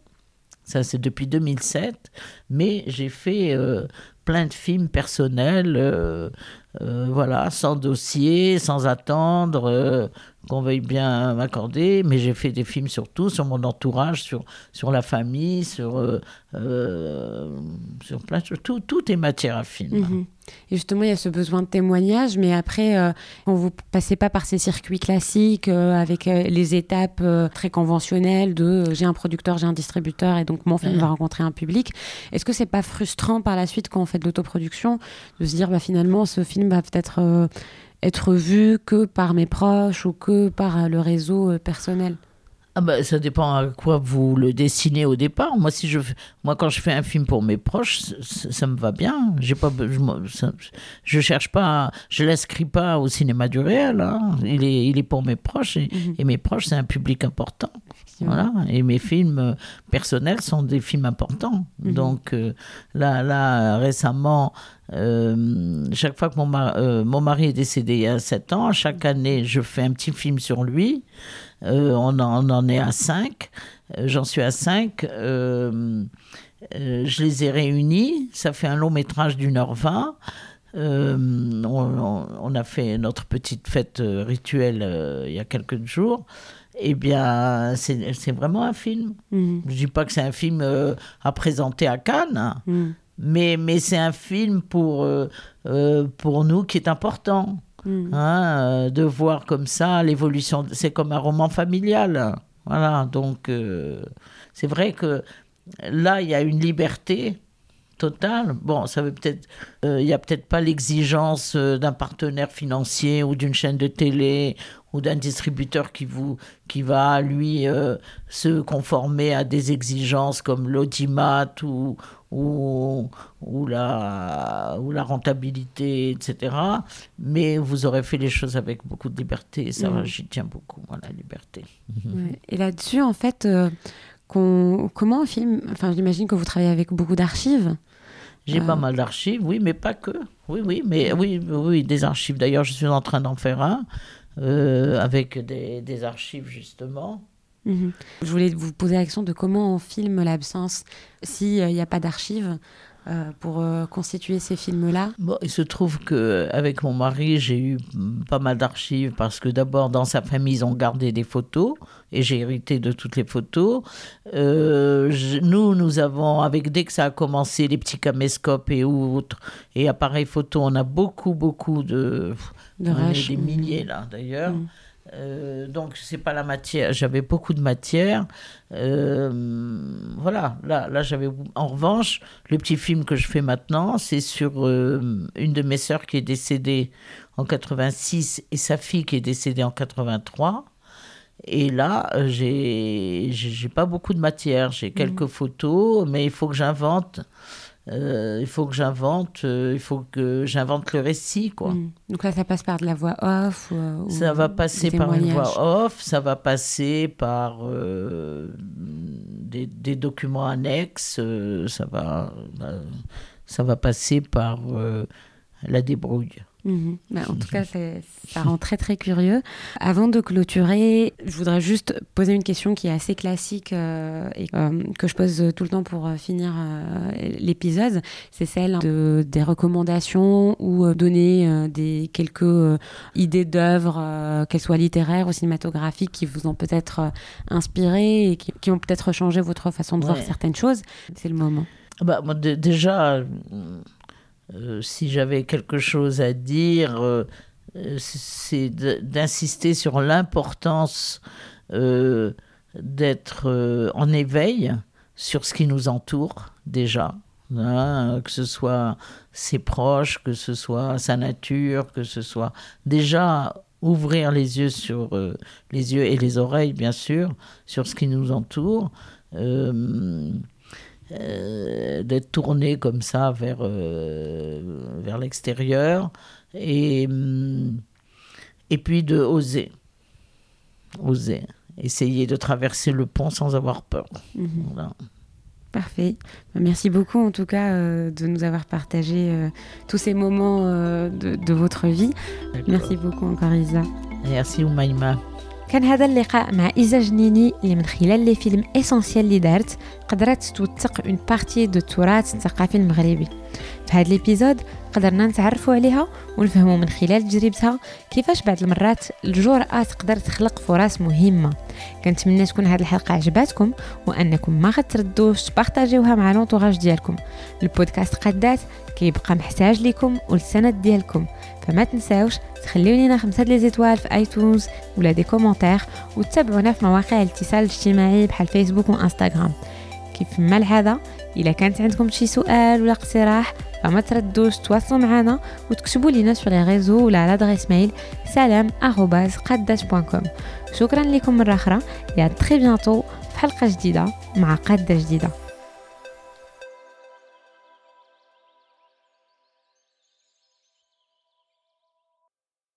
Ça, c'est depuis 2007. Mais j'ai fait euh, plein de films personnels, euh, euh, voilà, sans dossier, sans attendre, qu'on veuille bien m'accorder. Mais j'ai fait des films surtout sur mon entourage, sur, sur la famille, sur, euh, euh, sur plein de choses. Tout, tout est matière à film. Mhm. Et justement, il y a ce besoin de témoignage, mais après, euh, quand vous passez pas par ces circuits classiques euh, avec euh, les étapes très conventionnelles de j'ai un producteur, j'ai un distributeur, et donc mon film Mhm. va rencontrer un public. Est-ce que c'est pas frustrant par la suite quand on fait de l'autoproduction de se dire bah, finalement ce film va peut-être être vu que par mes proches ou que par euh, le réseau euh, personnel Ah bah, ça dépend à quoi vous le dessinez au départ. Moi, si je, moi quand je fais un film pour mes proches, ça, me va bien. J'ai pas, be- je, ça- je cherche pas, je l'inscris pas au cinéma du réel. hein. Il est, il est pour mes proches et, Mhm. et mes proches, c'est un public important. Voilà. Et mes films euh, personnels sont des films importants. Mhm. Donc euh, là, là, récemment, euh, chaque fois que mon, ma- euh, mon mari est décédé il y a sept ans, chaque année, je fais un petit film sur lui. On, en, on en est à cinq. Euh, J'en suis à cinq. Euh, euh, je les ai réunis. Ça fait un long métrage d'une heure vingt. Euh, on, a fait notre petite fête rituelle euh, il y a quelques jours. Eh bien, c'est vraiment un film. Mhm. Je dis pas que c'est un film euh, à présenter à Cannes, hein, Mhm. mais, mais c'est un film pour, euh, euh, pour nous qui est important. Mhm. hein, euh, de voir comme ça l'évolution. C'est comme un roman familial. Voilà, donc euh, c'est vrai que là, il y a une liberté totale. Bon, ça veut peut-être, euh, il y a peut-être pas l'exigence euh, d'un partenaire financier ou d'une chaîne de télé ou d'un distributeur qui vous, qui va lui euh, se conformer à des exigences comme l'audimat ou ou, ou, la, ou la rentabilité, etc. Mais vous aurez fait les choses avec beaucoup de liberté. Et ça, Mhm. j'y tiens beaucoup, la liberté. Ouais. Et là-dessus, en fait, euh, comment on filme Enfin, j'imagine que vous travaillez avec beaucoup d'archives. J'ai Euh. pas mal d'archives, oui, mais pas que. Oui, oui, mais oui, oui, des archives. D'ailleurs, je suis en train d'en faire un euh, avec des, des archives, justement. Mhm. Je voulais vous poser la question de comment on filme l'absence s'il n'y a pas d'archives. Euh, pour euh, constituer ces films-là bon, Il se trouve qu'avec mon mari, j'ai eu pas mal d'archives parce que d'abord, dans sa famille, ils ont gardé des photos et j'ai hérité de toutes les photos. Euh, nous, nous avons, avec dès que ça a commencé, les petits caméscopes et autres, et appareils photo, on a beaucoup, beaucoup de... de on des milliers là, d'ailleurs. Mm. Euh, donc c'est pas la matière. J'avais beaucoup de matière. Euh, voilà. Là, là j'avais. En revanche, le petit film que je fais maintenant, c'est sur euh, une de mes sœurs qui est décédée en 86 et sa fille qui est décédée en 83. Et là, j'ai j'ai pas beaucoup de matière. J'ai quelques mmh. photos, mais il faut que j'invente. Euh, il faut que j'invente, euh, il faut que j'invente le récit, quoi. Hmm. Donc là, ça passe par de la voix off ou, Ça va passer par une voix off, ça va passer par euh, des, des, documents annexes, ça va, ça va passer par la débrouille. Mhm. Bah, en tout cas, ça rend très très curieux. Avant de clôturer, je voudrais juste poser une question qui est assez classique euh, et euh, que je pose tout le temps pour euh, finir l'épisode. C'est celle de, des recommandations ou donner des quelques idées d'œuvres, qu'elles soient littéraires ou cinématographiques, qui vous ont peut-être inspiré et qui, ont peut-être changé votre façon de voir certaines choses. C'est le moment. Bah, moi, déjà euh, si j'avais quelque chose à dire, euh, c'est d'insister sur l'importance euh, d'être en éveil sur ce qui nous entoure déjà. Hein, que ce soit ses proches, que ce soit sa nature, que ce soit déjà ouvrir les yeux sur les yeux et les oreilles bien sûr sur ce qui nous entoure. Euh, d'être tourné comme ça vers, euh, vers l'extérieur et, mm, et puis de oser. Oser. Essayer de traverser le pont sans avoir peur. Mhm. Parfait. Bah, merci beaucoup en tout cas euh, de nous avoir partagé tous ces moments de, de, votre vie. Merci beaucoup encore Isa. Merci Oumaima. كان هذا اللقاء مع إيزا جنيني اللي من خلال لي فيلم اسونسيال اللي دارت قدرت توثق اون بارتي دو التراث الثقافي المغربي في هذا ليبيزود قدرنا نتعرفوا عليها ونفهموا من خلال تجربتها كيفاش بعض المرات الجرأة تقدر تخلق فرص مهمة. كنتمنى تكون هذه الحلقة عجباتكم وأنكم ما غتردوش تبارطاجيوها مع لونطوراج ديالكم. البودكاست قدات كيبقى محتاج لكم والسند ديالكم. فما تنساوش تخليو لينا خمسة لي زيتوال في آيتونز ولا دي كومونتير وتتابعونا في مواقع الاتصال الاجتماعي بحال فيسبوك وإنستغرام. كيف ما العاده إلا كانت عندكم شي سؤال ولا اقتراح فما تردوش تواصلوا معنا وتكتبوا لينا في لي ريزو ولا على ادريس ميل سلام قداش.com شكرا لكم مرة أخرى يا تري بيانتو في حلقة جديدة مع قاده جديدة.